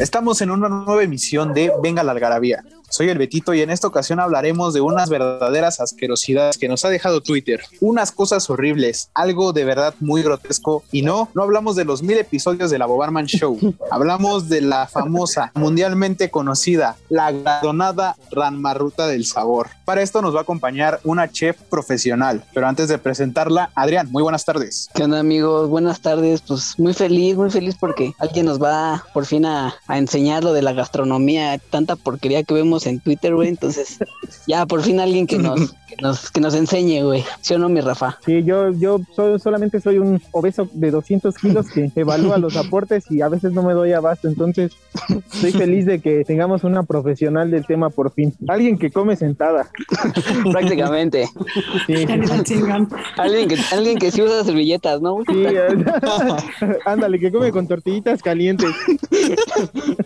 Estamos en una nueva emisión de Venga la Algarabía. Soy el Betito y en esta ocasión hablaremos de unas verdaderas asquerosidades que nos ha dejado Twitter. Unas cosas horribles, algo de verdad muy grotesco. Y no, no hablamos de los mil episodios de la Bobarman Show. Hablamos de la famosa, mundialmente conocida, la gradonada Ranmarruta del Sabor. Para esto nos va a acompañar una chef profesional. Pero antes de presentarla, Adrián, muy buenas tardes. ¿Qué onda amigos? Buenas tardes. Pues muy feliz, muy feliz porque alguien nos va por fin a, a enseñar lo de la gastronomía, tanta porquería que vemos en Twitter, güey. Entonces, ya por fin alguien que nos, que nos, que nos enseñe, güey. ¿Sí o no, mi Rafa? Sí, yo, yo soy- solamente soy un obeso de 200 kilos que evalúa los aportes y a veces no me doy abasto. Entonces, estoy feliz de que tengamos una profesional del tema por fin. Alguien que come sentada. Prácticamente. Sí, alguien, que, alguien que sí usa servilletas, ¿no? sí, ándale, que come con tortillitas calientes.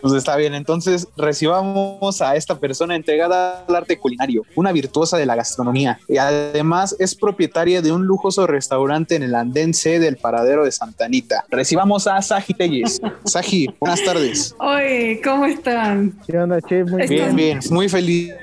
Pues está bien, entonces recibamos a esta persona entregada al arte culinario, una virtuosa de la gastronomía y además es propietaria de un lujoso restaurante en el andén C del paradero de Santa Anita. Recibamos a Saji Telles. Saji, buenas tardes. Oye, ¿cómo están? ¿Qué onda, chef? Muy Bien, bien, muy feliz.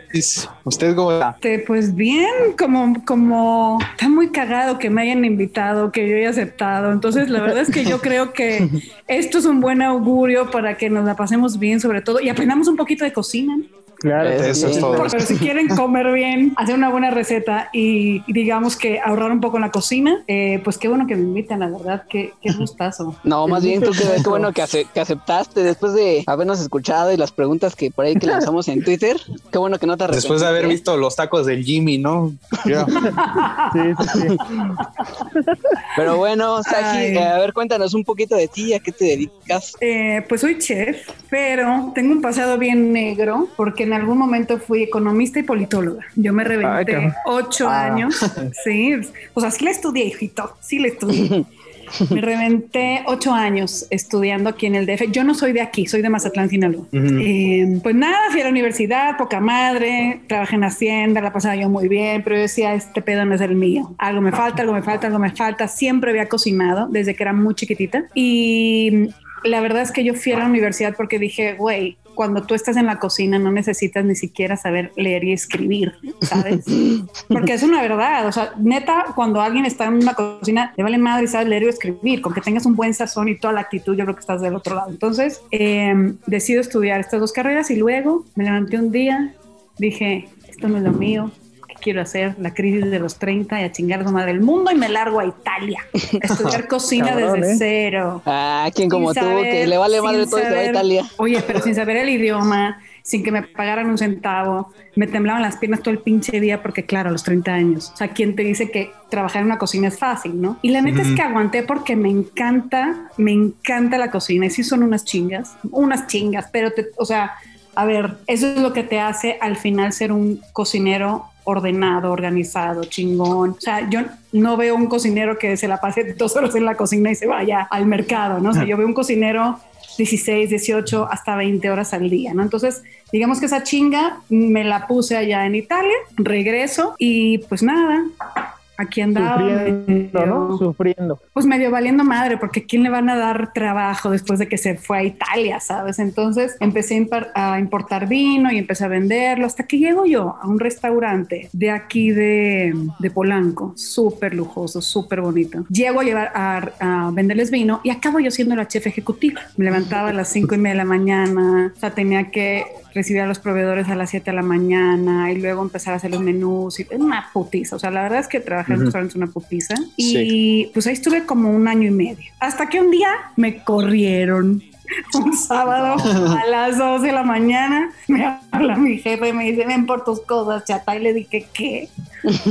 ¿Usted cómo está? Este, pues bien, como, como está muy cagado que me hayan invitado, que yo haya aceptado. Entonces, la verdad es que yo creo que esto es un buen augurio para que nos la pasemos bien, sobre todo, y aprendamos un poquito de cocina. Claro. Eso es todo. Pero si quieren comer bien, hacer una buena receta y, digamos que ahorrar un poco en la cocina, eh, pues qué bueno que me invitan, la verdad, qué, qué gustazo. No, más bien tú qué, qué bueno que, ace- que aceptaste después de habernos escuchado y las preguntas que por ahí que lanzamos en Twitter. Qué bueno que no te arrepentiste. Después de haber visto los tacos del Jimmy, ¿no? Sí, sí, sí. Pero bueno, Saji, eh, a ver, cuéntanos un poquito de ti, a qué te dedicas. Eh, pues soy chef, pero tengo un pasado bien negro porque en algún momento fui economista y politóloga. Yo me Ay, reventé cabrón. ocho Ah. años. Sí, o sea, sí la estudié, hijito, sí la estudié. Me reventé ocho años estudiando aquí en el DF. Yo no soy de aquí, soy de Mazatlán, Sinaloa. Ujú. Eh, pues nada, fui a la universidad, poca madre, trabajé en Hacienda, la pasaba yo muy bien, pero yo decía, este pedo no es el mío. Algo me falta, algo me falta, algo me falta. Siempre había cocinado desde que era muy chiquitita. Y la verdad es que yo fui a la universidad porque dije, güey, cuando tú estás en la cocina no necesitas ni siquiera saber leer y escribir, ¿sabes? Porque es una verdad, o sea, neta, cuando alguien está en una cocina, le vale madre y sabes leer y escribir, con que tengas un buen sazón y toda la actitud, yo creo que estás del otro lado. Entonces, eh, decido estudiar estas dos carreras y luego me levanté un día, dije, esto no es lo mío, ¿qué quiero hacer? La crisis de los 30 y a chingar a su madre el mundo y me largo a Italia, a estudiar cocina Cabrón, desde ¿eh? cero. Ah, quien como tú, que saber- le vale madre todo y se va a saber- Italia. Oye, pero sin saber el idioma, sin que me pagaran un centavo, me temblaban las piernas todo el pinche día porque, claro, a los 30 años. O sea, ¿quién te dice que trabajar en una cocina es fácil, no? Y la neta es que aguanté porque me encanta, me encanta la cocina. Y sí son unas chingas, unas chingas, pero, te, o sea, a ver, eso es lo que te hace al final ser un cocinero ordenado, organizado, chingón. O sea, yo no veo un cocinero que se la pase dos horas en la cocina y se vaya al mercado, ¿no? O sea, yo veo un cocinero 16, 18, hasta 20 horas al día, ¿no? Entonces, digamos que esa chinga me la puse allá en Italia, regreso y pues nada, aquí andaba. Sufriendo, ¿no? Sufriendo. pues medio valiendo madre, porque ¿quién le van a dar trabajo después de que se fue a Italia, sabes? Entonces empecé a importar vino y empecé a venderlo hasta que llego yo a un restaurante de aquí de, de Polanco, súper lujoso, súper bonito. Llego a llevar a, a venderles vino y acabo yo siendo la chef ejecutiva. Me levantaba a las cinco y media de la mañana, o sea, tenía que recibir a los proveedores a las 7 de la mañana y luego empezar a hacer los menús y una putiza. O sea, la verdad es que trabajar en Ujú. restaurantes es una putiza. Y pues ahí estuve como un año y medio. Hasta que un día me corrieron. Un sábado a las 2 de la mañana me habla mi jefe y me dice, ven por tus cosas, chata. Y le dije, ¿qué?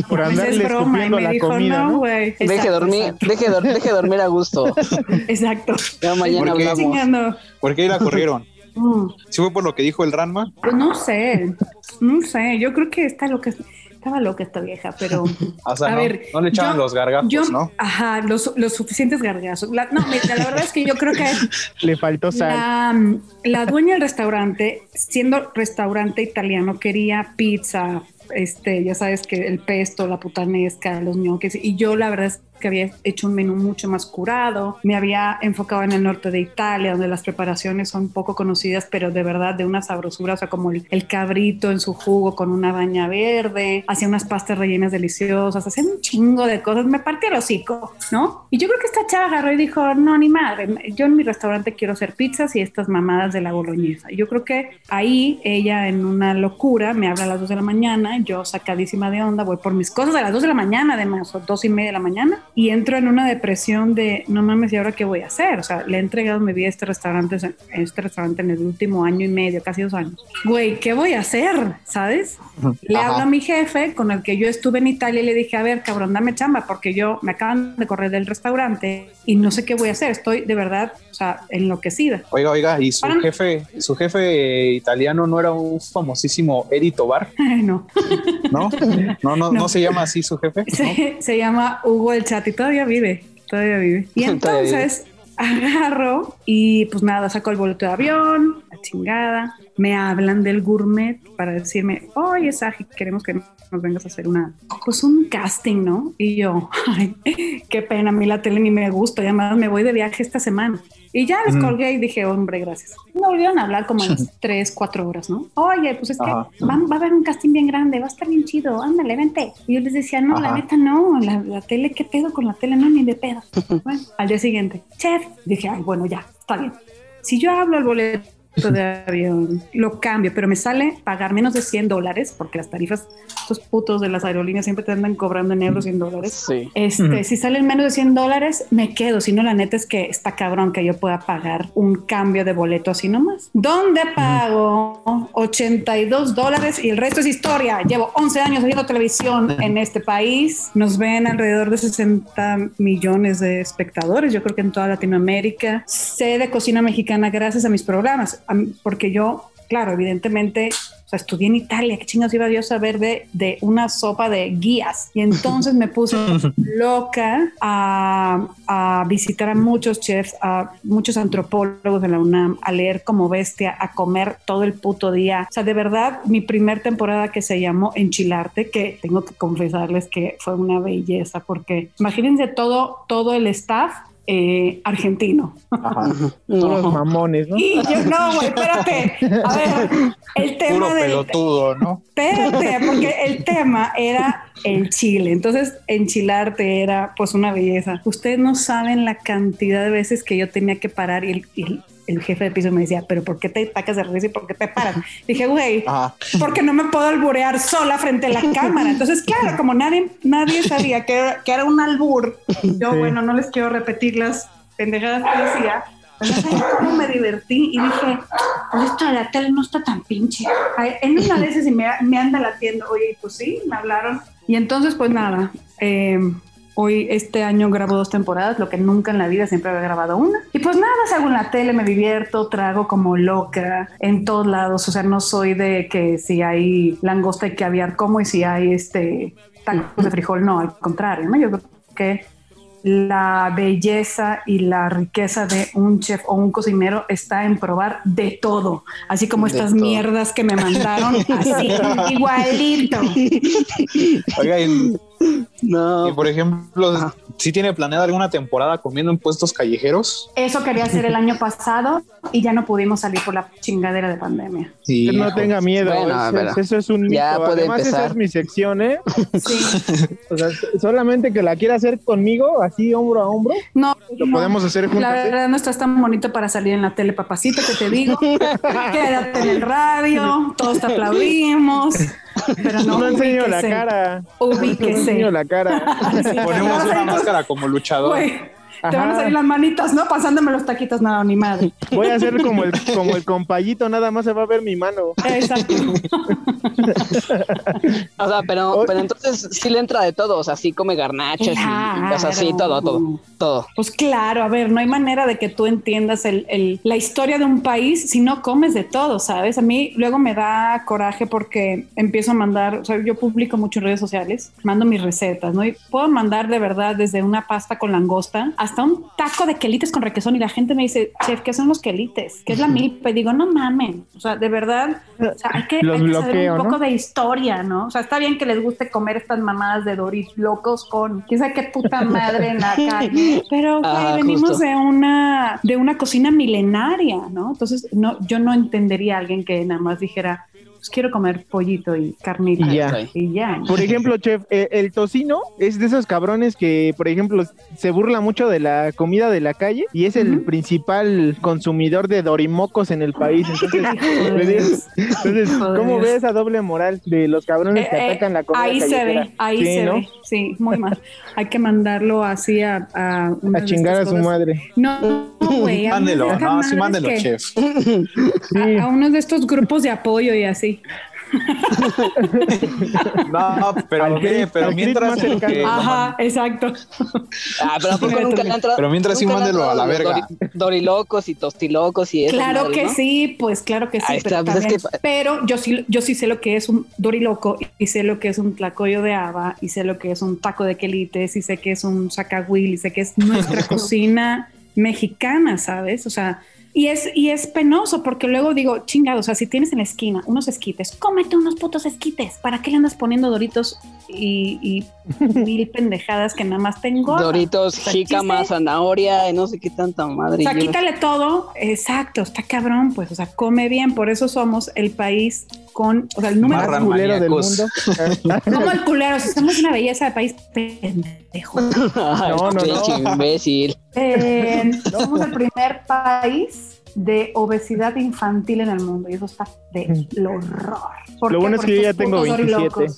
Por andarle es broma. Y me la dijo, comida, no, ¿no? güey. Deje dormir, deje, dor- deje dormir a gusto. Exacto. Ya mañana ¿Por qué? hablamos. ¿Por qué la corrieron? Mm. ¿Sí fue por lo que dijo el Ranma? Pues no sé, no sé. Yo creo que está loca, estaba loca esta vieja, pero O sea, A no, ver, no le echaban yo- los gargajos, yo, ¿no? ajá, los, los suficientes gargazos. La- no, mira, la verdad es que yo creo que Le faltó sal. la, la dueña del restaurante, siendo restaurante italiano, quería pizza, este, ya sabes que el pesto, la putanesca, los ñoques, y yo la verdad es que había hecho un menú mucho más curado, me había enfocado en el norte de Italia, donde las preparaciones son poco conocidas, pero de verdad de una sabrosura, o sea, como el, el cabrito en su jugo con una baña verde, hacía unas pastas rellenas deliciosas, hacía un chingo de cosas, me partía el hocico, ¿no? Y yo creo que esta chava agarró y dijo, no, ni madre, yo en mi restaurante quiero hacer pizzas y estas mamadas de la boloñesa. Yo creo que ahí ella en una locura me habla a las 2 de la mañana, yo sacadísima de onda, voy por mis cosas a las 2 de la mañana, además, o dos y media de la mañana, y entro en una depresión de, no mames, ¿y ahora qué voy a hacer? O sea, le he entregado mi vida a este restaurante, este restaurante en el último año y medio, casi dos años. Güey, ¿qué voy a hacer? ¿Sabes? Le Ajá. hablo a mi jefe con el que yo estuve en Italia y le dije, a ver, cabrón, dame chamba porque yo me acaban de correr del restaurante y no sé qué voy a hacer. Estoy de verdad, o sea, enloquecida. Oiga, oiga, y su jefe, su jefe italiano no era un famosísimo Eri Tobar, no, ¿no? No, no, no, No. se llama así su jefe. ¿no? se, se llama Hugo el Chat y todavía vive, todavía vive. Y entonces agarro y pues nada, saco el boleto de avión, la chingada. Me hablan del gourmet para decirme, oye, Saji, queremos que nos vengas a hacer una, pues un casting, ¿no? Y yo, ay, qué pena, a mí la tele ni me gusta, y además me voy de viaje esta semana. Y ya les colgué y dije, hombre, gracias. Me volvieron a hablar como en tres, cuatro horas, ¿no? Oye, pues es que va, va a haber un casting bien grande, va a estar bien chido, ándale, vente. Y yo les decía, no, la neta no, la, la tele, ¿qué pedo con la tele? No, ni de pedo. Bueno, al día siguiente, chef, dije, ay, bueno, ya, está bien. Si yo hablo al boleto de avión, lo cambio, pero me sale pagar menos de 100 dólares, porque las tarifas, estos putos de las aerolíneas siempre te andan cobrando en euros y en dólares. Sí. Este, si salen menos de 100 dólares, me quedo. Si no, la neta es que está cabrón que yo pueda pagar un cambio de boleto así nomás. ¿Dónde pago 82 dólares y el resto es historia? Llevo 11 años haciendo televisión en este país. Nos ven alrededor de 60 millones de espectadores, yo creo que en toda Latinoamérica. Sé de cocina mexicana gracias a mis programas, porque yo, claro, evidentemente o sea, estudié en Italia, qué chingados iba yo a saber de, de una sopa de guías. Y entonces me puse loca a, a visitar a muchos chefs, a muchos antropólogos de la UNAM, a leer como bestia, a comer todo el puto día. O sea, de verdad, mi primer temporada que se llamó Enchilarte, que tengo que confesarles que fue una belleza, porque imagínense todo, todo el staff eh, argentino. Ajá. Puros No. mamones, ¿no? Y yo, no, güey, espérate. A ver, el tema Puro del, pelotudo, ¿no? Espérate, porque el tema era el chile. Entonces, enchilarte era pues una belleza. Ustedes no saben la cantidad de veces que yo tenía que parar y el, y el- jefe de piso me decía, pero ¿por qué te tacas de risa y por qué te paras? Dije, güey, Ajá. porque no me puedo alburear sola frente a la cámara. Entonces, claro, como nadie, nadie sabía que era, que era un albur, yo, Sí. bueno, no les quiero repetir las pendejadas que decía. sé cómo me divertí y dije, pues esto de la tele no está tan pinche. Ay, En una de esas y me, me anda latiendo, oye, pues sí, me hablaron. Y entonces, pues nada, eh, hoy este año grabo dos temporadas, lo que nunca en la vida siempre había grabado una. Y pues nada, salgo en la tele, me divierto, trago como loca en todos lados. O sea, no soy de que si hay langosta y caviar como y si hay este tacos de frijol, no, al contrario, ¿no? Yo creo que la belleza y la riqueza de un chef o un cocinero está en probar de todo, así como De estas todo. mierdas que me mandaron, así, igualito. Oiga, y, No. y por ejemplo, Ajá. ¿sí tiene planeada alguna temporada comiendo en puestos callejeros? Eso quería hacer el año pasado y ya no pudimos salir por la chingadera de pandemia. Sí. Que no tenga miedo. Bueno, eso, eso es un ya mito. puede Además, esa empezar. es mi sección, ¿eh? Sí. O sea, solamente que la quiera hacer conmigo, así hombro a hombro, No, lo no. podemos hacer juntos. La verdad no estás tan bonito para salir en la tele, papacito, que te digo. Quédate en el radio, todos te aplaudimos. Pero no, No, enseño la ubíquese, cara. No Ubíquese. enseño la cara. Ponemos una máscara como luchador. Güey, te van a salir las manitas, ¿no? Pasándome los taquitos, no, ni madre. Voy a hacer como el, como el compayito, nada más se va a ver mi mano. Exacto. O sea, pero, entonces sí le entra de todo, o sea, sí come garnachas y, o sea, sí, todo, todo, todo. Pues claro, a ver, no hay manera de que tú entiendas el, el- la historia de un país si no comes de todo, ¿sabes? A mí luego me da coraje porque empiezo a mandar, o sea, yo publico mucho en redes sociales, mando mis recetas, ¿no? Y puedo mandar de verdad desde una pasta con langosta hasta hasta un taco de quelites con requesón y la gente me dice, chef, ¿qué son los quelites? ¿Qué es la milpa? Y digo, no mamen, o sea, de verdad, o sea, hay que, hay que saber un ¿no? poco de historia, ¿no? O sea, está bien que les guste comer estas mamadas de Doris locos con quién sabe qué puta madre en la calle, pero güey, Ajá, venimos justo. de una, de una cocina milenaria, ¿no? Entonces, no, yo no entendería a alguien que nada más dijera, pues quiero comer pollito y carnita. Y ya. Y ya. ¿no? Por ejemplo, chef, eh, el tocino es de esos cabrones que, por ejemplo, se burla mucho de la comida de la calle y es el principal consumidor de dorimocos en el país. Entonces, entonces. ¿cómo ves esa doble moral de los cabrones que Eh, eh, atacan la comida ahí se ve, ahí Sí, se ¿no? ve, sí, muy mal. Hay que mandarlo así a, a, chingar a su cosas. madre. No, güey. a Mándelo, no, sí, mándelo, que- chef. A, a uno de estos grupos de apoyo y así. No, pero, mire, pero mientras. que Ajá, exacto. Ah, pero ¿a poco nunca entrado? Pero mientras sí mándelo a la verga. Dorilocos y tostilocos y eso. Claro que sí, pues claro que sí. Pero, pues es también- que- pero yo sí, yo sí sé lo que es un doriloco y sé lo que es un tlacoyo de haba y sé lo que es un taco de quelites y sé que es un sacahuil y sé que es nuestra cocina mexicana, ¿sabes? O sea, y es, y es penoso porque luego digo, chingado, o sea, si tienes en la esquina unos esquites, cómete unos putos esquites. ¿Para qué le andas poniendo doritos y, y mil pendejadas que nada más tengo? Doritos, O sea, jícama, zanahoria, y no sé qué tanta madre. o sea, quítale todo. Exacto, está cabrón, pues. O sea, come bien. Por eso somos el país con, o sea, el número Más culero del mundo. Como el culero, si somos una belleza de país pendejo. No, no, no. imbécil. Eh, somos el primer país de obesidad infantil en el mundo y eso está de horror. ¿Por Lo bueno es que yo ya tengo putos 27. dorilocos.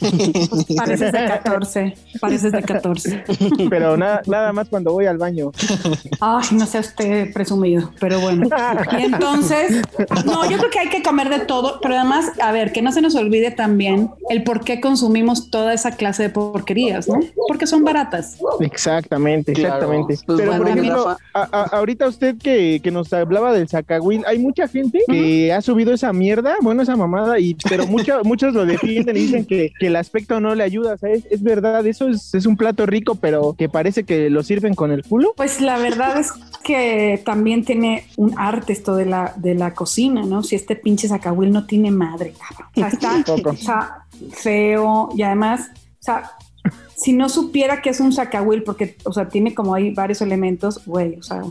Pues pareces de 14, pareces de 14. Pero nada, nada más cuando voy al baño. Ay, no sea usted presumido, pero bueno. Y entonces, no, yo creo que hay que comer de todo, pero además, a ver, que no se nos olvide también el por qué consumimos toda esa clase de porquerías, ¿no? Porque son baratas. Exactamente, Claro. exactamente. Pues Pero por bueno, ejemplo, a- a- ahorita usted que, que nos hablaba del Zacahuil, hay mucha gente que ha subido esa mierda, bueno, esa mamada, y pero mucho- muchos lo defienden y dicen que, que el aspecto no le ayuda, ¿sabes? Es verdad, eso es, es un plato rico, pero que parece que lo sirven con el culo. Pues la verdad es que también tiene un arte esto de la, de la cocina, ¿no? Si este pinche zacahuil no tiene madre, cabrón. O sea, está, sea, feo y además, o sea, si no supiera que es un zacahuil, porque, o sea, tiene como ahí varios elementos, güey, o sea,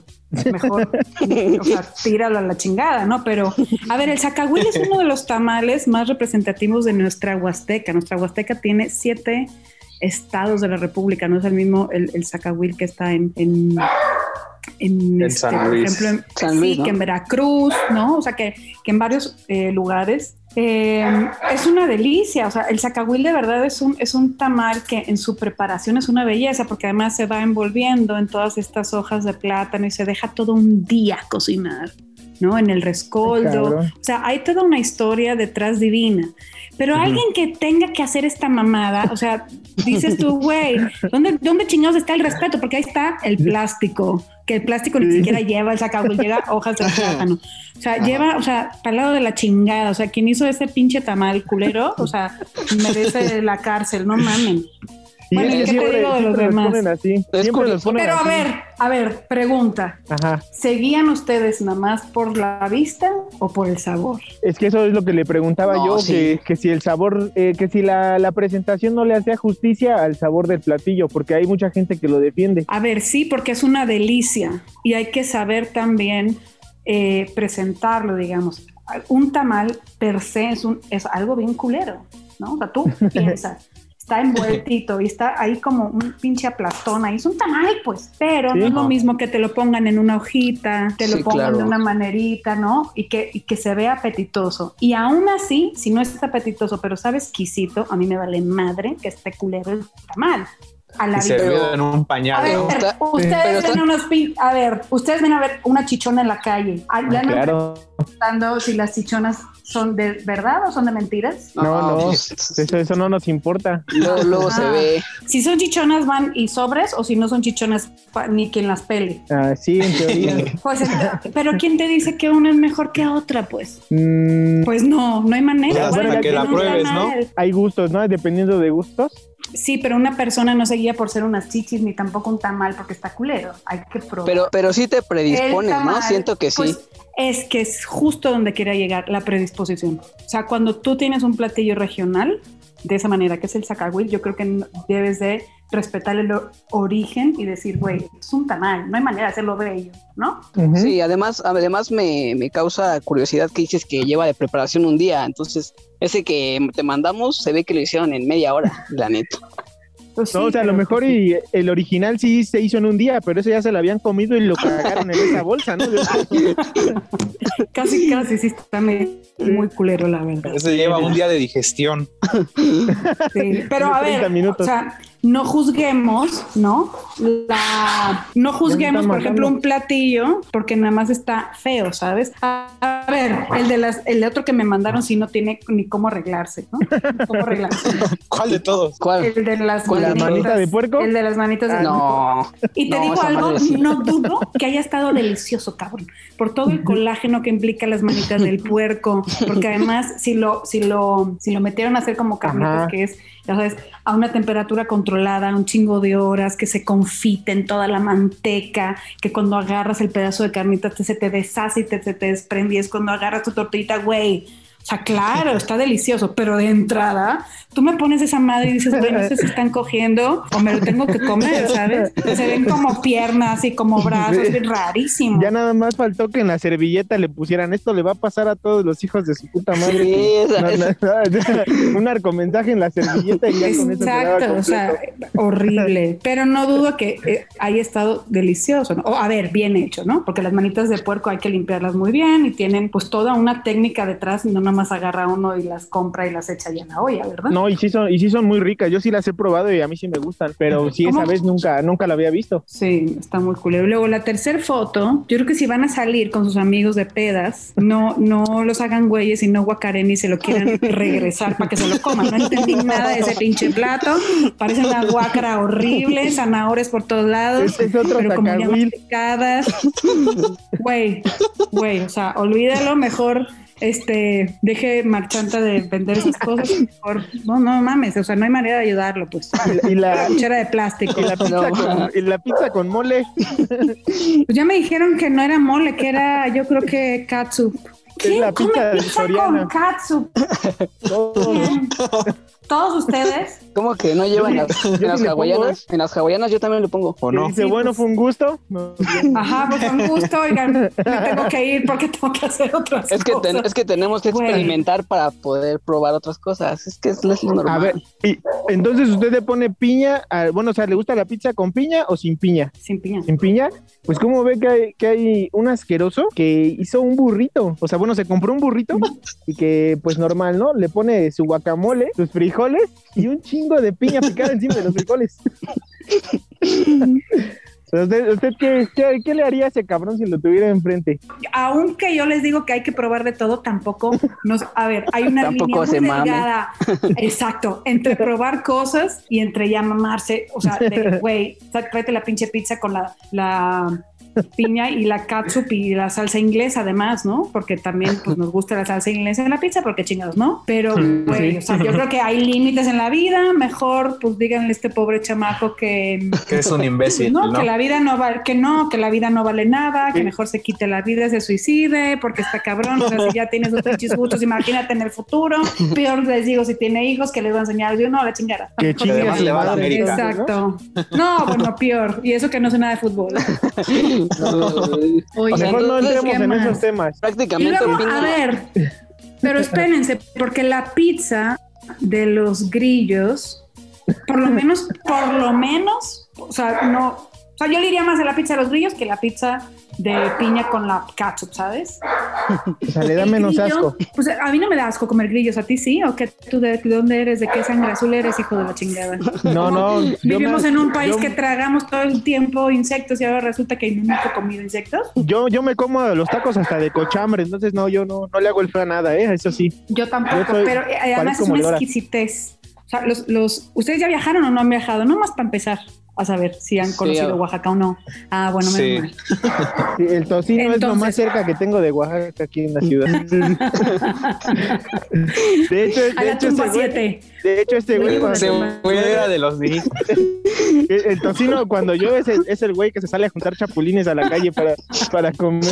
mejor, o sea, tíralo a la chingada, ¿no? Pero, a ver, el zacahuil es uno de los tamales más representativos de nuestra Huasteca. Nuestra Huasteca tiene siete estados de la República, no es el mismo el, el zacahuil que está en... en en, En este, San por Luis. ejemplo, en, San Luis, sí, ¿no? que en Veracruz, ¿no? O sea, que, que en varios eh, lugares. Eh, es una delicia, o sea, el zacahuil de verdad es un, es un tamal que en su preparación es una belleza, porque además se va envolviendo en todas estas hojas de plátano y se deja todo un día cocinar, ¿no? En el rescoldo. Cabrón. O sea, hay toda una historia detrás divina. Pero alguien que tenga que hacer esta mamada, o sea, dices tú, güey, ¿dónde, ¿dónde chingados está el respeto? Porque ahí está el plástico, que el plástico ni siquiera lleva el sacahuil, llega hojas de plátano. O sea, lleva, o sea, para el lado de la chingada. O sea, quien hizo ese pinche tamal culero, o sea, merece la cárcel, no mamen. Y Bueno, es que ¿qué te siempre, digo de los siempre los demás? ponen así. Es Siempre los curioso. ponen Pero a ver, a ver, pregunta. Ajá. ¿Seguían ustedes nada más por la vista o por el sabor? Es que eso es lo que le preguntaba No, yo, sí. que, que si el sabor, eh, que si la, la presentación no le hacía justicia al sabor del platillo, porque hay mucha gente que lo defiende. A ver, sí, porque es una delicia y hay que saber también eh, presentarlo, digamos. Un tamal per se es, un, es algo bien culero, ¿no? O sea, tú piensas, está envueltito y está ahí como un pinche aplastón ahí. Es un tamal, pues, pero Sí. no es lo mismo que te lo pongan en una hojita, te lo Sí, pongan claro. de una manerita, ¿no? Y que, y que se vea apetitoso. Y aún así, si no es apetitoso, pero sabe exquisito, a mí me vale madre que esté culero el tamal. A la Y vida. servido en un A pañal. ver, ¿no? Está- ustedes pero ven unos pin- a ver, ustedes ven a ver una chichona en la calle. ¿Le Ah, claro. preguntando si las chichonas son de verdad o son de mentiras? No, no, pues, Eso, eso no nos importa. luego, luego se Ah. ve. Si son chichonas van y sobres o si no son chichonas ni quien las pele. Ah, sí, en teoría. Pues, pero ¿quién te dice que una es mejor que otra? Pues, Mm, pues no, no hay manera. Pues Bueno, que la no pruebes, ¿no? hay gustos, ¿no? Dependiendo de gustos. Sí, pero una persona no se guía por ser unas chichis ni tampoco un tamal porque está culero. Hay que probar. Pero, pero sí te predispones, ¿no? Siento que sí. pues, es que es justo donde quería llegar la predisposición. O sea, cuando tú tienes un platillo regional de esa manera, que es el zacahuil, yo creo que debes de respetar el origen y decir, güey, es un tamal, no hay manera de hacerlo bello, ¿no? Sí, además, además me, me causa curiosidad que dices que lleva de preparación un día. Entonces, ese que te mandamos se ve que lo hicieron en media hora, la neta. Pues No, sí, o sea, a lo pero- mejor y el original sí se hizo en un día, pero eso ya se lo habían comido y lo cagaron en esa bolsa, ¿no? Casi, casi, sí, está muy culero, la verdad. Ese lleva un día de digestión. Sí, Pero a 30 ver, minutos. o sea, no juzguemos, ¿no? La, no juzguemos, por ejemplo, un platillo porque nada más está feo, ¿sabes? A, a ver, el de las, el de otro que me mandaron sí no tiene ni cómo arreglarse, ¿no? Cómo arreglarse. ¿Cuál de todos? ¿Cuál? El de las ¿Cuál? ¿La manitas- manita de puerco? El de las manitas de No. y te No, digo algo, no dudo que haya estado delicioso, cabrón, por todo el colágeno que implica las manitas del puerco, porque además si lo, si lo, si lo metieron a hacer como carnitas, que es, ya sabes, a una temperatura controlada, un chingo de horas, que se confiten toda la manteca, que cuando agarras el pedazo de carnitas te, se te deshace y te, se te desprende, y es cuando agarras tu tortillita, güey. O sea, claro, está delicioso, pero de entrada, tú me pones esa madre y dices, güey, no sé si están cogiendo o me lo tengo que comer, ¿sabes? Se ven como piernas y como brazos, es rarísimo. Ya nada más faltó que en la servilleta le pusieran esto le va a pasar a todos los hijos de su puta madre. Sí, esa- No, no, no, un narcomensaje en la servilleta y ya con eso Exacto, o sea, horrible. Pero no dudo que eh, haya estado delicioso, ¿no? O a ver, bien hecho, ¿no? Porque las manitas de puerco hay que limpiarlas muy bien y tienen pues toda una técnica detrás, no nada más agarra uno y las compra y las echa ya en la olla, ¿verdad? No, y sí son, y sí son muy ricas. Yo sí las he probado y a mí sí me gustan, pero sí esa vez nunca, nunca la había visto. Sí, está muy culero. Luego la tercera foto, yo creo que si van a salir con sus amigos de pedas, no, no los hagan güeyes y no guacaren y se lo quieran regresar para que se lo coman. No entendí nada de ese pinche plato. Parece una guácara horrible, zanahorias por todos lados, Es, es otro pero como ya. Güey, güey, o sea, olvídalo, mejor este, deje marchanta de vender esas cosas, mejor, no, no mames, o sea, no hay manera de ayudarlo, pues. Y la, Cuchara de plástico. y la pizza No. con, y la pizza con mole. Pues ya me dijeron que no era mole, que era, yo creo que katsup. Es la ¿Quién pizza come pizza con katsup? ¿Todos ustedes? ¿Cómo que no llevan las, en las hawaianas? En las hawaianas yo también lo pongo. ¿O no? dice, Sí, bueno, pues. fue un gusto. No. Ajá, pues con gusto, oigan, me tengo que ir porque tengo que hacer otras Es que, ten- cosas. es que tenemos que Güey. experimentar para poder probar otras cosas. Es que es, es lo normal. A ver, y entonces usted le pone piña, a- bueno, o sea, ¿le gusta la pizza con piña o sin piña? Sin piña. ¿Sin piña? Pues como ve que hay, que hay un asqueroso que hizo un burrito, o sea, bueno, se compró un burrito y que pues normal, ¿no? Le pone su guacamole, sus frijoles y un chingo de piña picada encima de los frijoles. ¿Usted, usted qué, qué, qué le haría a ese cabrón si lo tuviera enfrente? Aunque yo les digo que hay que probar de todo, tampoco nos. A ver, hay una Tampoco línea muy se mame. delgada. Exacto, entre probar cosas y entre ya mamarse. O sea, de, güey, tráete la pinche pizza con la, la piña y la catsup y la salsa inglesa, además, ¿no? Porque también pues, nos gusta la salsa inglesa en la pizza, porque chingados, ¿no? Pero, güey, o sea, yo creo que hay límites en la vida. Mejor, pues díganle a este pobre chamaco que Que es un imbécil, no, ¿no? que la vida no vale, que no, que la vida no vale nada, que mejor se quite la vida, se suicide, porque está cabrón, o sea, si ya tiene sus pinches gustos, imagínate en el futuro, peor les digo, si tiene hijos, que les va a enseñar, yo no, a la chingada. Que su le va a la América. Exacto. No, bueno, peor. Y eso que no sé nada de fútbol. Oye, O sea, Mejor no entremos ¿qué en esos temas. Y Prácticamente luego, a ver, pero espérense, porque la pizza de los grillos, por lo menos, por lo menos, o sea, no, sea, yo le iría más a la pizza de los grillos que la pizza de piña con la ketchup, ¿sabes? O sea, le da menos grillo, asco. Pues a mí no me da asco comer grillos, ¿a ti sí? ¿O qué tú de, de dónde eres? ¿De qué sangre azul eres, hijo de la chingada? No, no. Vivimos me- en un país yo- que tragamos todo el tiempo insectos y ahora resulta que nunca he comido insectos. Yo, yo me como los tacos hasta de cochambre, entonces no, yo no, no le hago el feo a nada, ¿eh? Eso sí. Yo tampoco, Yo soy- pero eh, además es una exquisitez. O sea, los, los, ¿ustedes ya viajaron o no han viajado? No más para empezar. A saber si han conocido ah. Oaxaca o no. Ah, bueno, Sí. menos mal. Sí, el tocino es lo Entonces- más cerca que tengo de Oaxaca aquí en la ciudad. De hecho, A de la hecho, tumba ese güey, 7. de hecho, este güey, güey era de los niños. el, el tocino cuando llueve es el, es el güey que se sale a juntar chapulines a la calle para, para comer.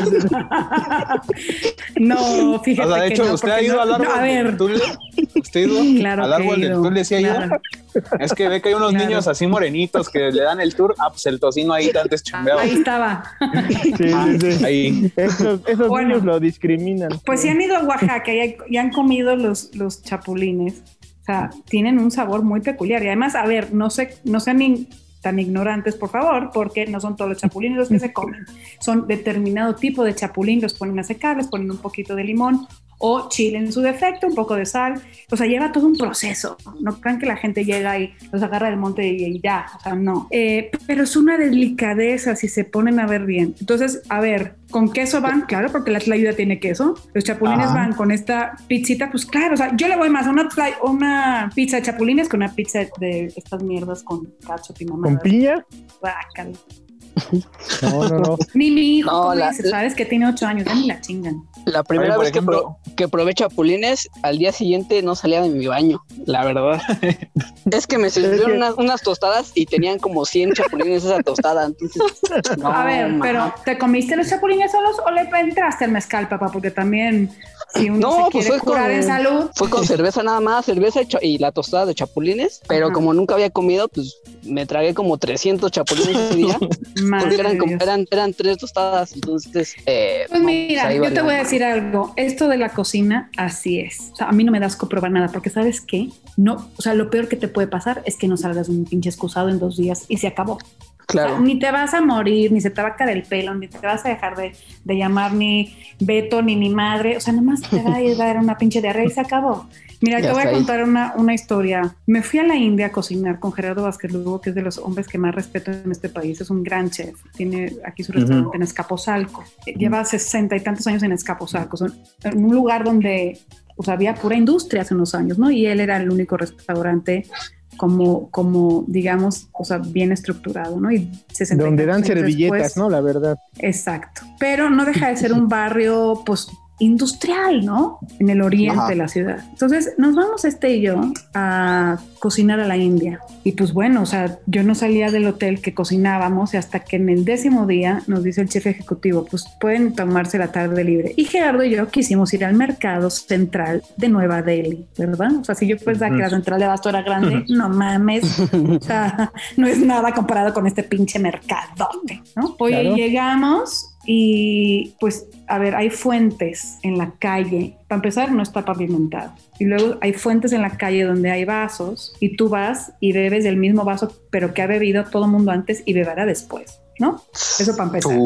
No, O fíjate sea, de que hecho, no, ¿usted ha ido no- al árbol no, a ver, del Tule? ¿Usted ha ido Claro al árbol del ido, Tule? ¿Sí ha ido? Es que ve que hay unos Claro. niños así morenitos que le dan el tour. Ah, pues el tocino ahí antes chambeaba. ahí estaba. Sí, sí, sí. Ahí. Esos, esos Bueno. niños lo discriminan. Pues si han ido a Oaxaca y, y han comido los, los chapulines, o sea, tienen un sabor muy peculiar. Y además, a ver, no, sé, no sean in- tan ignorantes, por favor, porque no son todos los chapulines los que se comen. Son determinado tipo de chapulín, los ponen a secar, les ponen un poquito de limón o chile en su defecto, un poco de sal. O sea, lleva todo un proceso. No crean que la gente llega y los agarra del monte y, y ya. O sea, no. Eh, pero es una delicadeza si se ponen a ver bien. Entonces, a ver, ¿con queso van? Claro, porque la tlayuda tiene queso. Los chapulines Ajá. van con esta pizzita, pues claro. O sea, yo le voy más a una, tlay- una pizza de chapulines que una pizza de estas mierdas con cacho y mamá. ¿Con piña? Guácala. No, no, no. Ni mi hijo, No, la- dice, sabes que tiene ocho años, ya ni la chingan. La primera vez que, ejemplo- pro- que probé chapulines, al día siguiente no salía de mi baño, la verdad. es que me sirvieron unas, unas tostadas y tenían como 100 chapulines esa tostada. Entonces, no, a ver, pero ¿te comiste los chapulines solos o le entraste al mezcal, papá? Porque también, si uno No, se pues fue curar con- en salud, Fue con cerveza nada más, cerveza y la tostada de chapulines, pero Ajá. como nunca había comido, pues me tragué como 300 chapulines ese día, madre porque eran, eran, eran tres tostadas, entonces... eh, Pues no, mira, ahí yo te voy a decir algo. Esto de la cocina, así es. O sea, a mí no me da asco probar nada, porque ¿sabes qué? No, o sea, lo peor que te puede pasar es que no salgas un pinche excusado en dos días y se acabó. Claro. Ni te vas a morir, ni se te va a caer el pelo, ni te vas a dejar de, de llamar ni Beto ni ni madre. O sea, nomás te va a dar una pinche diarrea y se acabó. Mira, Ya te voy a contar una, una historia. Me fui a la India a cocinar con Gerardo Vázquez Lugo, que es de los hombres que más respeto en este país. Es un gran chef. Tiene aquí su restaurante en Escaposalco. Lleva sesenta y tantos años en Escaposalco. Son- en un lugar donde pues, había pura industria hace unos años, ¿no? Y él era el único restaurante como, como digamos, o sea, bien estructurado, ¿no? Y 60 y Donde dan servilletas, después- ¿no? La verdad. Exacto. Pero no deja de ser un barrio, pues, industrial, ¿no? En el oriente Ajá. de la ciudad. Entonces, nos vamos este y yo a cocinar a la India. Y pues bueno, o sea, yo no salía del hotel que cocinábamos y hasta que en el décimo día nos dice el jefe ejecutivo, pues pueden tomarse la tarde libre. Y Gerardo y yo quisimos ir al mercado central de Nueva Delhi, ¿verdad? O sea, si yo pensaba que la central de Abasto era grande, no mames. O sea, no es nada comparado con este pinche mercadote, ¿no? Oye, Claro. llegamos y pues, a ver, hay fuentes en la calle. Para empezar, no está pavimentado. Y luego hay fuentes en la calle donde hay vasos y tú vas y bebes del mismo vaso, pero que ha bebido todo el mundo antes y beberá después, ¿no? Eso para empezar.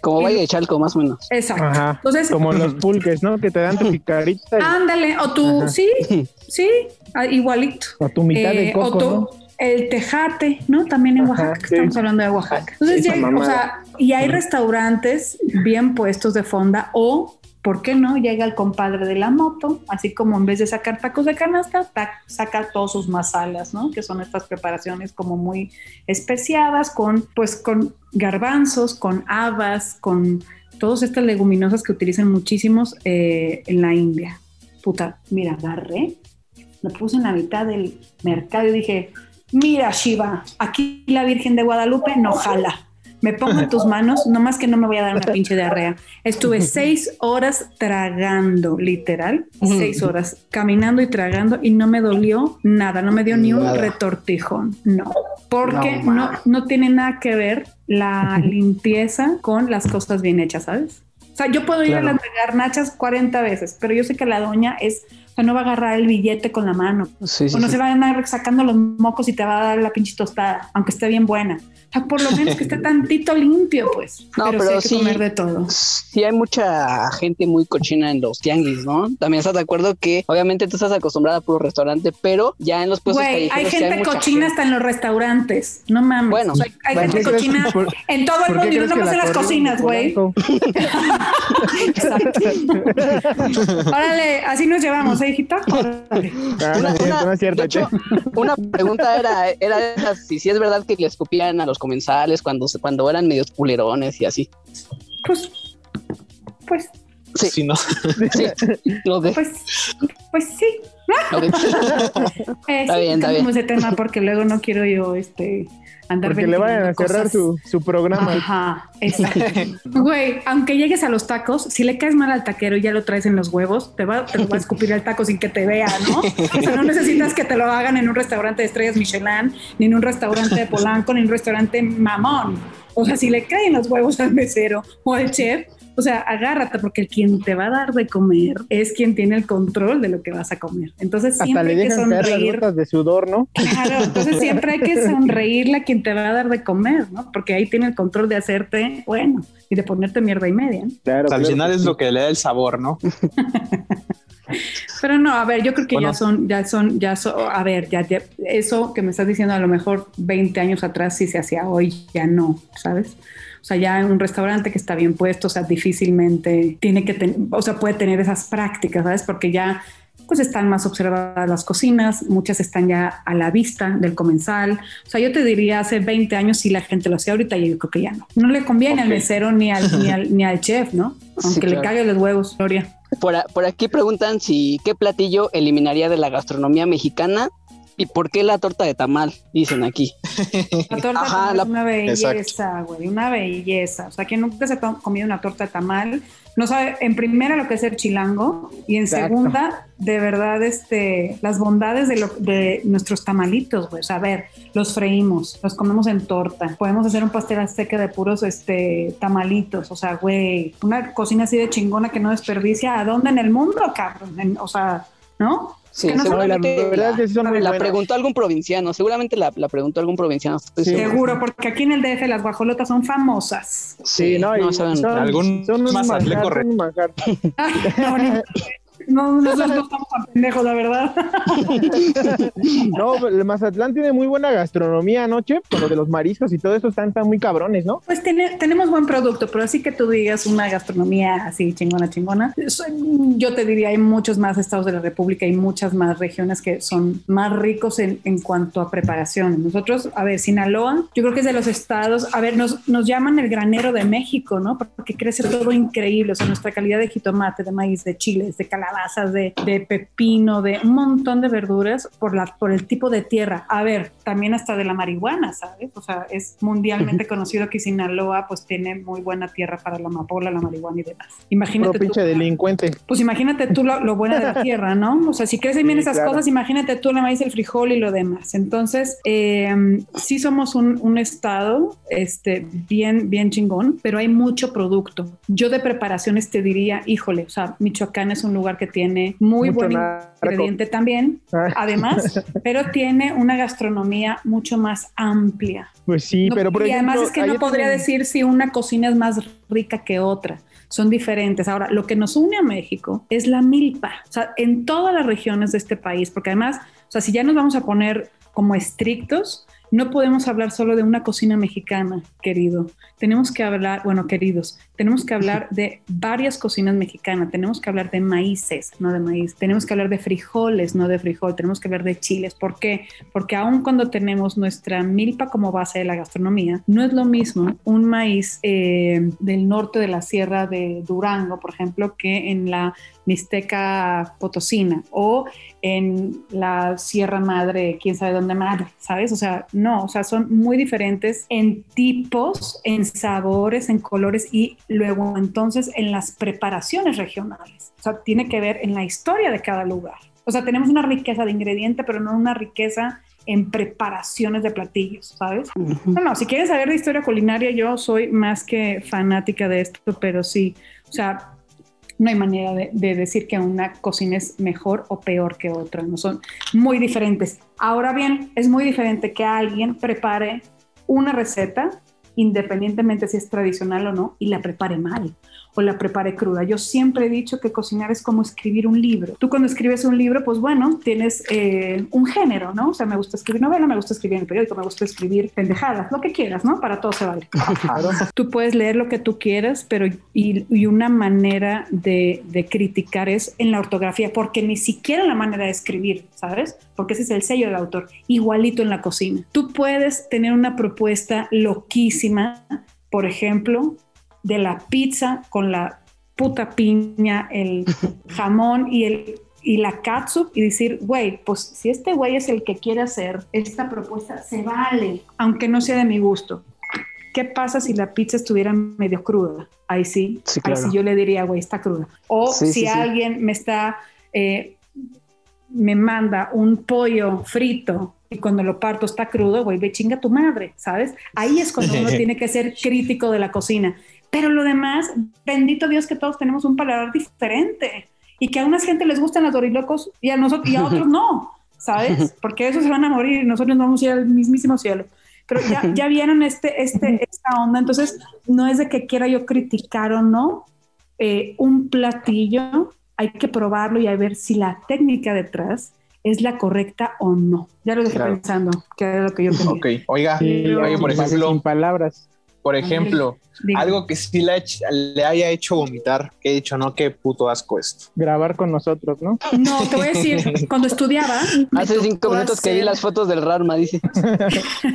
Como Valle de Chalco, más o menos. Exacto. Ajá. Entonces, Como los pulques, ¿no? Que te dan tu picarita y- ándale, o tú, Ajá. sí, sí, ah, igualito. o tu mitad de Eh, o coco, tú- ¿no? El tejate, ¿no? También en Oaxaca, sí. estamos hablando de Oaxaca. Entonces, llega- o sea, y hay restaurantes bien puestos de fonda o, ¿por qué no? Llega el compadre de la moto, así como en vez de sacar tacos de canasta, ta- saca todos sus masalas, ¿no? Que son estas preparaciones como muy especiadas con, pues, con garbanzos, con habas, con todas estas leguminosas que utilizan muchísimos eh, en la India. Puta, mira, agarré, me puse en la mitad del mercado y dije, mira Shiva, aquí la Virgen de Guadalupe no jala. Me pongo en tus manos, nomás que no me voy a dar una pinche diarrea. Estuve seis horas tragando, literal, seis horas caminando y tragando y no me dolió nada, no me dio ni un retortijón, no. Porque No, no, no tiene nada que ver la limpieza con las cosas bien hechas, ¿sabes? O sea, yo puedo ir a Claro. las garnachas 40 veces, pero yo sé que la doña es, o sea, no va a agarrar el billete con la mano. Sí, sí, o no sí. se va a andar sacando los mocos y te va a dar la pinche tostada, aunque esté bien buena. O sea, por lo menos que esté tantito limpio, pues. No, pero, sí pero hay que sí. comer de todo. Sí hay mucha gente muy cochina en los tianguis, ¿no? También estás de acuerdo que obviamente tú estás acostumbrada a puro restaurante, pero ya en los puestos Güey, hay sí gente cochina gente. hasta en los restaurantes. No mames. Bueno, O sea, hay ¿por gente cochina por- en todo el ¿Por qué mundo y no la en las cocinas, güey. Órale, así nos llevamos, ¿eh, hijita? Órale. Ah, no es cierto, no es cierto, de hecho, che. una pregunta era, era esa, si, si es verdad que le escupían a los comensales cuando, se- cuando eran medios culerones y así. Pues, pues, Sí, Si no, sí. Pues, pues sí. Eh, Está sí, bien, está bien. de tema porque luego no quiero yo este andar Porque le vayan a cerrar su, su programa. Ajá, exacto. Güey, aunque llegues a los tacos, si le caes mal al taquero y ya lo traes en los huevos, te va, te lo va a escupir el taco sin que te vea, ¿no? O sea, no necesitas que te lo hagan en un restaurante de estrellas Michelin, ni en un restaurante de Polanco, ni en un restaurante mamón. O sea, si le caen los huevos al mesero o al chef, o sea, agárrate porque el quien te va a dar de comer es quien tiene el control de lo que vas a comer. Entonces Hasta siempre le hay que las sonreír. de sudor, ¿no? Claro, entonces siempre hay que sonreírle a quien te va a dar de comer, ¿no? Porque ahí tiene el control de hacerte, bueno, y de ponerte mierda y media. ¿no? Claro, al claro final es lo que le da el sabor, ¿no? Pero no, a ver, yo creo que Bueno. ya son, ya son, ya son, a ver, ya, ya- eso que me estás diciendo a lo mejor 20 años atrás sí se hacía, hoy ya no, ¿sabes? O sea, ya en un restaurante que está bien puesto, o sea, difícilmente tiene que tener, o sea, puede tener esas prácticas, ¿sabes? Porque ya pues están más observadas las cocinas, muchas están ya a la vista del comensal. O sea, yo te diría hace 20 años si la gente lo hacía ahorita, yo creo que ya no. No le conviene al Ok. mesero ni al, ni al, ni al chef, ¿no? Sí, Aunque le claro. cague los huevos, Gloria. Por, a- por aquí preguntan si qué platillo eliminaría de la gastronomía mexicana y por qué la torta de tamal, dicen aquí. La torta Ajá, de tamal la- es una belleza, güey, una belleza. O sea, quien nunca se ha com- comido una torta de tamal, no sabe en primera lo que es el chilango y en Exacto. segunda, de verdad, este, las bondades de, lo- de nuestros tamalitos, güey. O sea, a ver, los freímos, los comemos en torta, podemos hacer un pastel azteca de puros este, tamalitos. O sea, güey, una cocina así de chingona que no desperdicia. ¿A dónde en el mundo, cabrón? En- o sea, ¿no? Sí, Que no seguramente la verdad es que sí son muy la buenas. preguntó algún provinciano, seguramente la, la preguntó algún provinciano. estoy Sí. seguro. Porque aquí en el DF las guajolotas son famosas. Sí, no, y saben- son, algún son un manjar, un manjar. Ay, no, no, no, nosotros no estamos tan pendejos, la verdad. No, el Mazatlán tiene muy buena gastronomía. Con lo de los mariscos y todo eso están, están muy cabrones, ¿no? Pues tiene- tenemos buen producto, pero así que tú digas una gastronomía así chingona, chingona. Yo te diría, hay muchos más estados de la República y muchas más regiones que son más ricos en, en cuanto a preparación. Nosotros, a ver, Sinaloa, yo creo que es de los estados, a ver, nos, nos llaman el granero de México, ¿no? Porque crece todo increíble, o sea, nuestra calidad de jitomate, de maíz, de chiles, de de, de pepino, de un montón de verduras por, la, por el tipo de tierra. A ver, también hasta de la marihuana, ¿sabes? O sea, es mundialmente conocido que Sinaloa pues tiene muy buena tierra para la amapola, la marihuana y demás. Puro Imagínate tú, pinche delincuente. pues imagínate tú lo, lo buena de la tierra, ¿no? O sea, si crecen bien Sí, esas claro. cosas, imagínate tú el maíz, el frijol y lo demás. Entonces, eh, sí somos un, un estado este, bien, bien chingón, pero hay mucho producto. Yo de preparaciones te diría, híjole, o sea, Michoacán es un lugar que tiene muy Mucho buen narco. ingrediente también, Ah. además, pero tiene una gastronomía mucho más amplia. Pues sí, No, pero por y ejemplo. además es que no podría decir si una cocina es más rica que otra. Son diferentes. Ahora, lo que nos une a México es la milpa. O sea, en todas las regiones de este país, porque además, o sea, si ya nos vamos a poner como estrictos, no podemos hablar solo de una cocina mexicana, querido. Tenemos que hablar, bueno, queridos, tenemos que hablar de varias cocinas mexicanas. Tenemos que hablar de maíces, no de maíz. Tenemos que hablar de frijoles, no de frijol. Tenemos que hablar de chiles. ¿Por qué? Porque aun cuando tenemos nuestra milpa como base de la gastronomía, no es lo mismo un maíz eh, del norte de la sierra de Durango, por ejemplo, que en la Mixteca Potosina o en la Sierra Madre, quién sabe dónde madre, ¿sabes? O sea, no, o sea, son muy diferentes en tipos, en sabores, en colores y luego entonces en las preparaciones regionales. O sea, tiene que ver en la historia de cada lugar. O sea, tenemos una riqueza de ingrediente, pero no una riqueza en preparaciones de platillos, ¿sabes? No, no, si quieres saber de historia culinaria, yo soy más que fanática de esto, pero sí, o sea, no hay manera de, de decir que una cocina es mejor o peor que otra, no son muy diferentes. Ahora bien, es muy diferente que alguien prepare una receta independientemente si es tradicional o no, y la prepare mal o la prepare cruda. Yo siempre he dicho que cocinar es como escribir un libro. Tú cuando escribes un libro, pues bueno, tienes eh, un género, ¿no? O sea, me gusta escribir novela, me gusta escribir en el periódico, me gusta escribir pendejadas, lo que quieras, ¿no? Para todo se vale. tú puedes leer lo que tú quieras, pero y, una manera de, de criticar es en la ortografía, porque ni siquiera la manera de escribir, ¿sabes? Porque ese es el sello del autor, igualito en la cocina. Tú puedes tener una propuesta loquísima, por ejemplo, de la pizza con la puta piña, el jamón y el y la catsup y decir, güey, pues si este güey es el que quiere hacer esta propuesta, se vale, aunque no sea de mi gusto. ¿Qué pasa si la pizza estuviera medio cruda? Ahí sí, ahí sí yo le diría, güey, está cruda. O si alguien me está, eh, me manda un pollo frito y cuando lo parto está crudo, güey, ve chinga tu madre, ¿sabes? Ahí es cuando uno tiene que ser crítico de la cocina. Pero lo demás, bendito Dios que todos tenemos un paladar diferente y que a unas gente les gustan las dorilocos y a nosotros y a otros no, ¿sabes? Porque esos se van a morir y nosotros no vamos a ir al mismísimo cielo. Pero ya, ya vieron este, este, esta onda, entonces no es de que quiera yo criticar o no eh, un platillo, hay que probarlo y a ver si la técnica detrás es la correcta o no. Ya lo dejé pensando, que es lo que yo quería. Ok, oiga, oiga por ejemplo, sin palabras. Por ejemplo, algo que sí le, le, haya hecho vomitar, que he dicho, no, qué puto asco esto. Grabar con nosotros, ¿no? No, te voy a decir, cuando estudiaba. Hace cinco minutos que vi las fotos del Rarma, dice.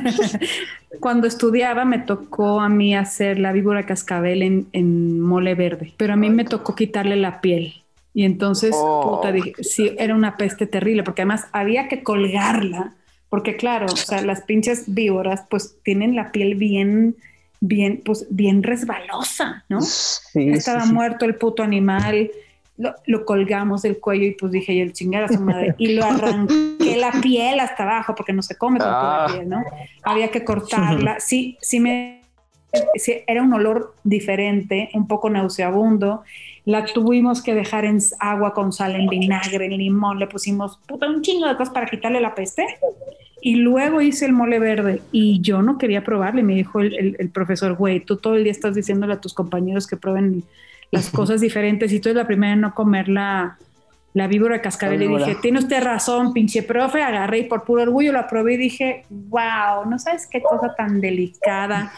cuando estudiaba me tocó a mí hacer la víbora cascabel en, en mole verde, pero a mí me tocó quitarle la piel. Y entonces, oh. puta, dije, sí, era una peste terrible, porque además había que colgarla, porque claro, o sea, las pinches víboras pues tienen la piel bien bien, pues bien resbalosa, ¿no? Estaba muerto el puto animal, lo, colgamos del cuello y pues dije yo el chingar a su madre y lo arranqué la piel hasta abajo porque no se come con la ah. piel, ¿no? Había que cortarla. Sí, sí me sí, era un olor diferente, un poco nauseabundo. La tuvimos que dejar en agua con sal, en vinagre, en limón, le pusimos puta, un chingo de cosas para quitarle la peste y luego hice el mole verde y yo no quería probarle. Me dijo el, profesor, güey, tú todo el día estás diciéndole a tus compañeros que prueben las cosas diferentes y tú eres la primera en no comer la, la víbora cascabel. Y dije, tiene usted razón, pinche profe. Agarré y por puro orgullo la probé y dije, wow, no sabes qué cosa tan delicada.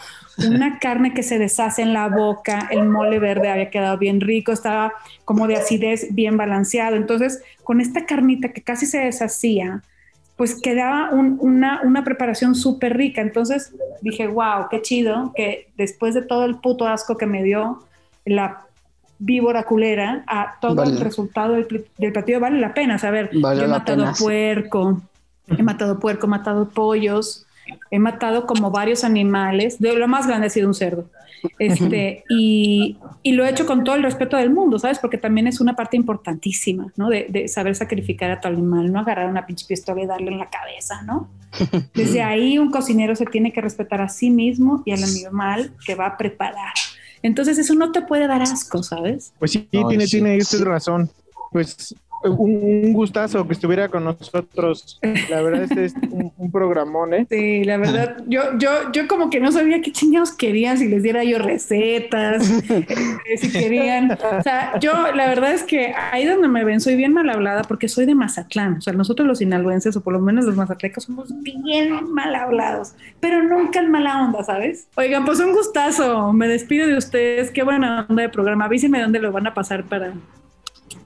Una carne que se deshace en la boca, el mole verde había quedado bien rico, estaba como de acidez bien balanceado. Entonces, con esta carnita que casi se deshacía, pues quedaba una, una, preparación súper rica. Entonces dije, wow, qué chido que después de todo el puto asco que me dio la víbora culera, a todo el resultado del, del, platillo vale la pena. saber, yo he matado puerco, he matado puerco, he matado pollos, he matado como varios animales. De lo más grande ha sido un cerdo. Este, y, y, lo he hecho con todo el respeto del mundo, ¿sabes? Porque también es una parte importantísima, ¿no? De, de saber sacrificar a tu animal, no agarrar una pinche pistola y darle en la cabeza, ¿no? Desde ahí un cocinero se tiene que respetar a sí mismo y al animal que va a preparar. Entonces eso no te puede dar asco, ¿sabes? Pues sí, tiene, tiene usted razón. Pues un, gustazo que estuviera con nosotros. La verdad, este es un, programón, ¿eh? Sí, la verdad, yo, yo, yo como que no sabía qué chingados querían, si les diera yo recetas, eh, si querían. O sea, yo la verdad es que ahí donde me ven soy bien mal hablada porque soy de Mazatlán. O sea, nosotros los sinaloenses, o por lo menos los mazatlecos, somos bien mal hablados, pero nunca en mala onda, ¿sabes? Oigan, pues un gustazo. Me despido de ustedes. Qué buena onda de programa. Avísenme dónde lo van a pasar para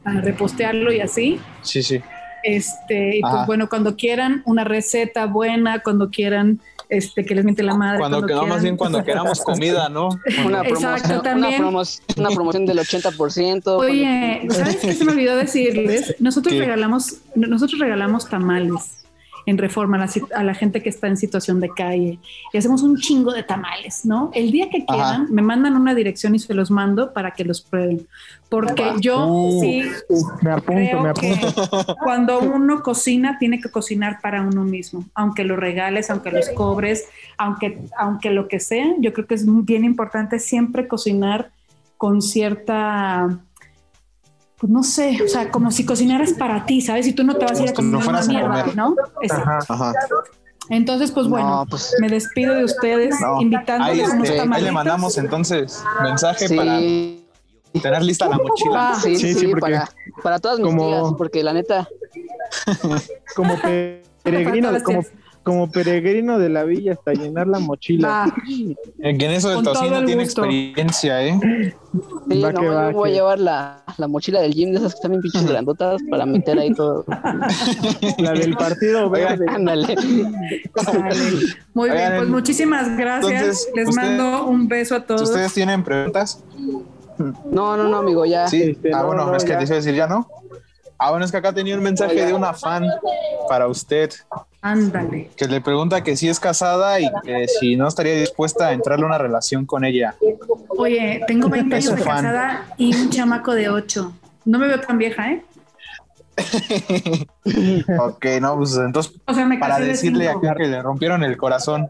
a repostearlo y así. Sí, sí. Este, y pues bueno, cuando quieran una receta buena, cuando quieran este, que les miente la madre. Cuando, cuando más bien cuando queramos comida, ¿no? Una promoción, también. Una, promoción del 80%. Oye, ¿sabes qué se me olvidó decirles? Nosotros regalamos, nosotros regalamos tamales en reforma a la, gente que está en situación de calle y hacemos un chingo de tamales, ¿no? El día que quieran, me mandan una dirección y se los mando para que los prueben. Porque yo uh, sí me apunto, me apunto. cuando uno cocina, tiene que cocinar para uno mismo, aunque los regales, aunque los cobres, aunque, aunque lo que sea, yo creo que es bien importante siempre cocinar con cierta pues no sé, o sea, como si cocinaras para ti, ¿sabes? Y tú no te vas a ir a comer una mierda, ¿no? Exacto. Entonces, pues bueno, No, pues me despido de ustedes, No. invitándoles Ahí, unos este, ahí le mandamos entonces mensaje para tener lista la mochila. Ah, sí, Sí, sí, sí, porque para, para todas mis como- tías, porque la neta, como pe- peregrino, Falta como, como peregrino de la villa hasta llenar la mochila. Va. Eh, que en eso del tocino tiene gusto. experiencia, ¿eh? sí, Va no, que va, yo voy a llevar la, la mochila del gym de esas que están bien pinches grandotas para meter ahí todo. La del partido verde. Ándale. Muy bien, pues muchísimas gracias. entonces, Les usted- mando un beso a Si todos. ustedes tienen preguntas, No, no, no, amigo, ya. sí. Este, ah, no, bueno, no, es que ya. les iba a decir ya, ¿no? Ah, bueno, es que acá tenía un mensaje de una fan para usted Ándale. que le pregunta que si es casada y que si no estaría dispuesta a entrarle a una relación con ella. Oye, tengo 20 Es años de fan. casada y un chamaco de 8. No me veo tan vieja, ¿eh? ok, no, pues entonces O sea, me para de decirle acá que le rompieron el corazón.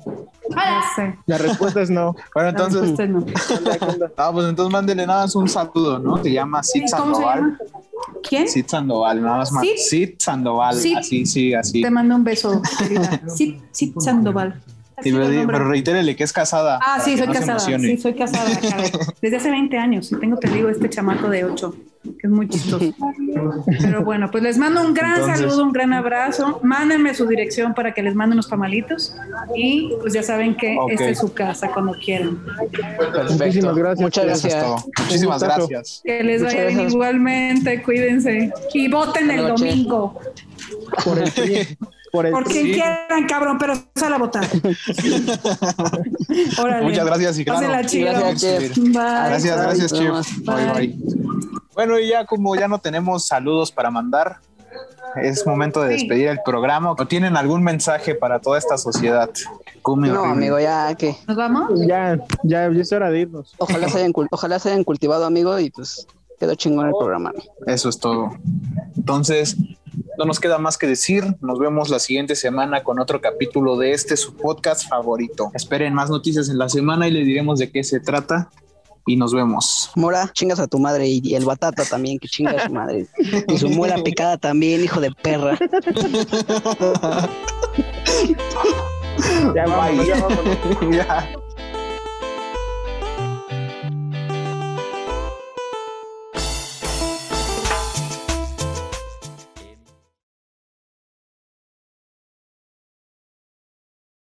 Sé. La respuesta es no. Bueno, La entonces, respuesta es no. ah, pues entonces mándele nada más un saludo, ¿no? Se llama Sid ¿Cómo se Sandoval. ¿Quién? Sid Sandoval, nada más. más. ¿Sid? Sid Sandoval, Sid. así, sí, así. Te mando un beso, querida. Sí, Sandoval. Sí, pero, pero reitérele que es casada. Ah, sí, soy no casada. Sí, soy casada. Desde hace 20 años. Y tengo, te digo, este chamaco de 8, que es muy chistoso. Pero bueno, pues les mando un gran Entonces- saludo, un gran abrazo. Mándenme su dirección para que les mande unos tamalitos. Y pues ya saben que esta es su casa cuando quieran. Perfecto. Muchísimas gracias. Muchas gracias. Muchísimas gracias. Que les vaya bien igualmente. Cuídense. Y voten el domingo. Por el por el Por PRI. quien Sí. quieran, cabrón, pero sal a votar. Órale. Muchas gracias y claro. Pásenla chido. Gracias, Chef. Bye. Gracias, Bye. gracias, Chef. Bye, Bye. bye. Bueno, y ya como ya no tenemos saludos para mandar, es momento de despedir el programa. ¿O tienen algún mensaje para toda esta sociedad? Come No, horrible. amigo, ya que ¿Nos vamos? Ya, ya, ya es hora de irnos. ojalá se hayan, ojalá se hayan cultivado, amigo, y pues quedó chingón el programa. Eso es todo. Entonces, no nos queda más que decir. Nos vemos la siguiente semana con otro capítulo de este su podcast favorito. Esperen más noticias en la semana y le diremos de qué se trata. Y nos vemos. Mora, chingas a tu madre y, el batata también, que chinga a su madre. Y su muela picada también, hijo de perra. Ya vámonos, ya vámonos. ya.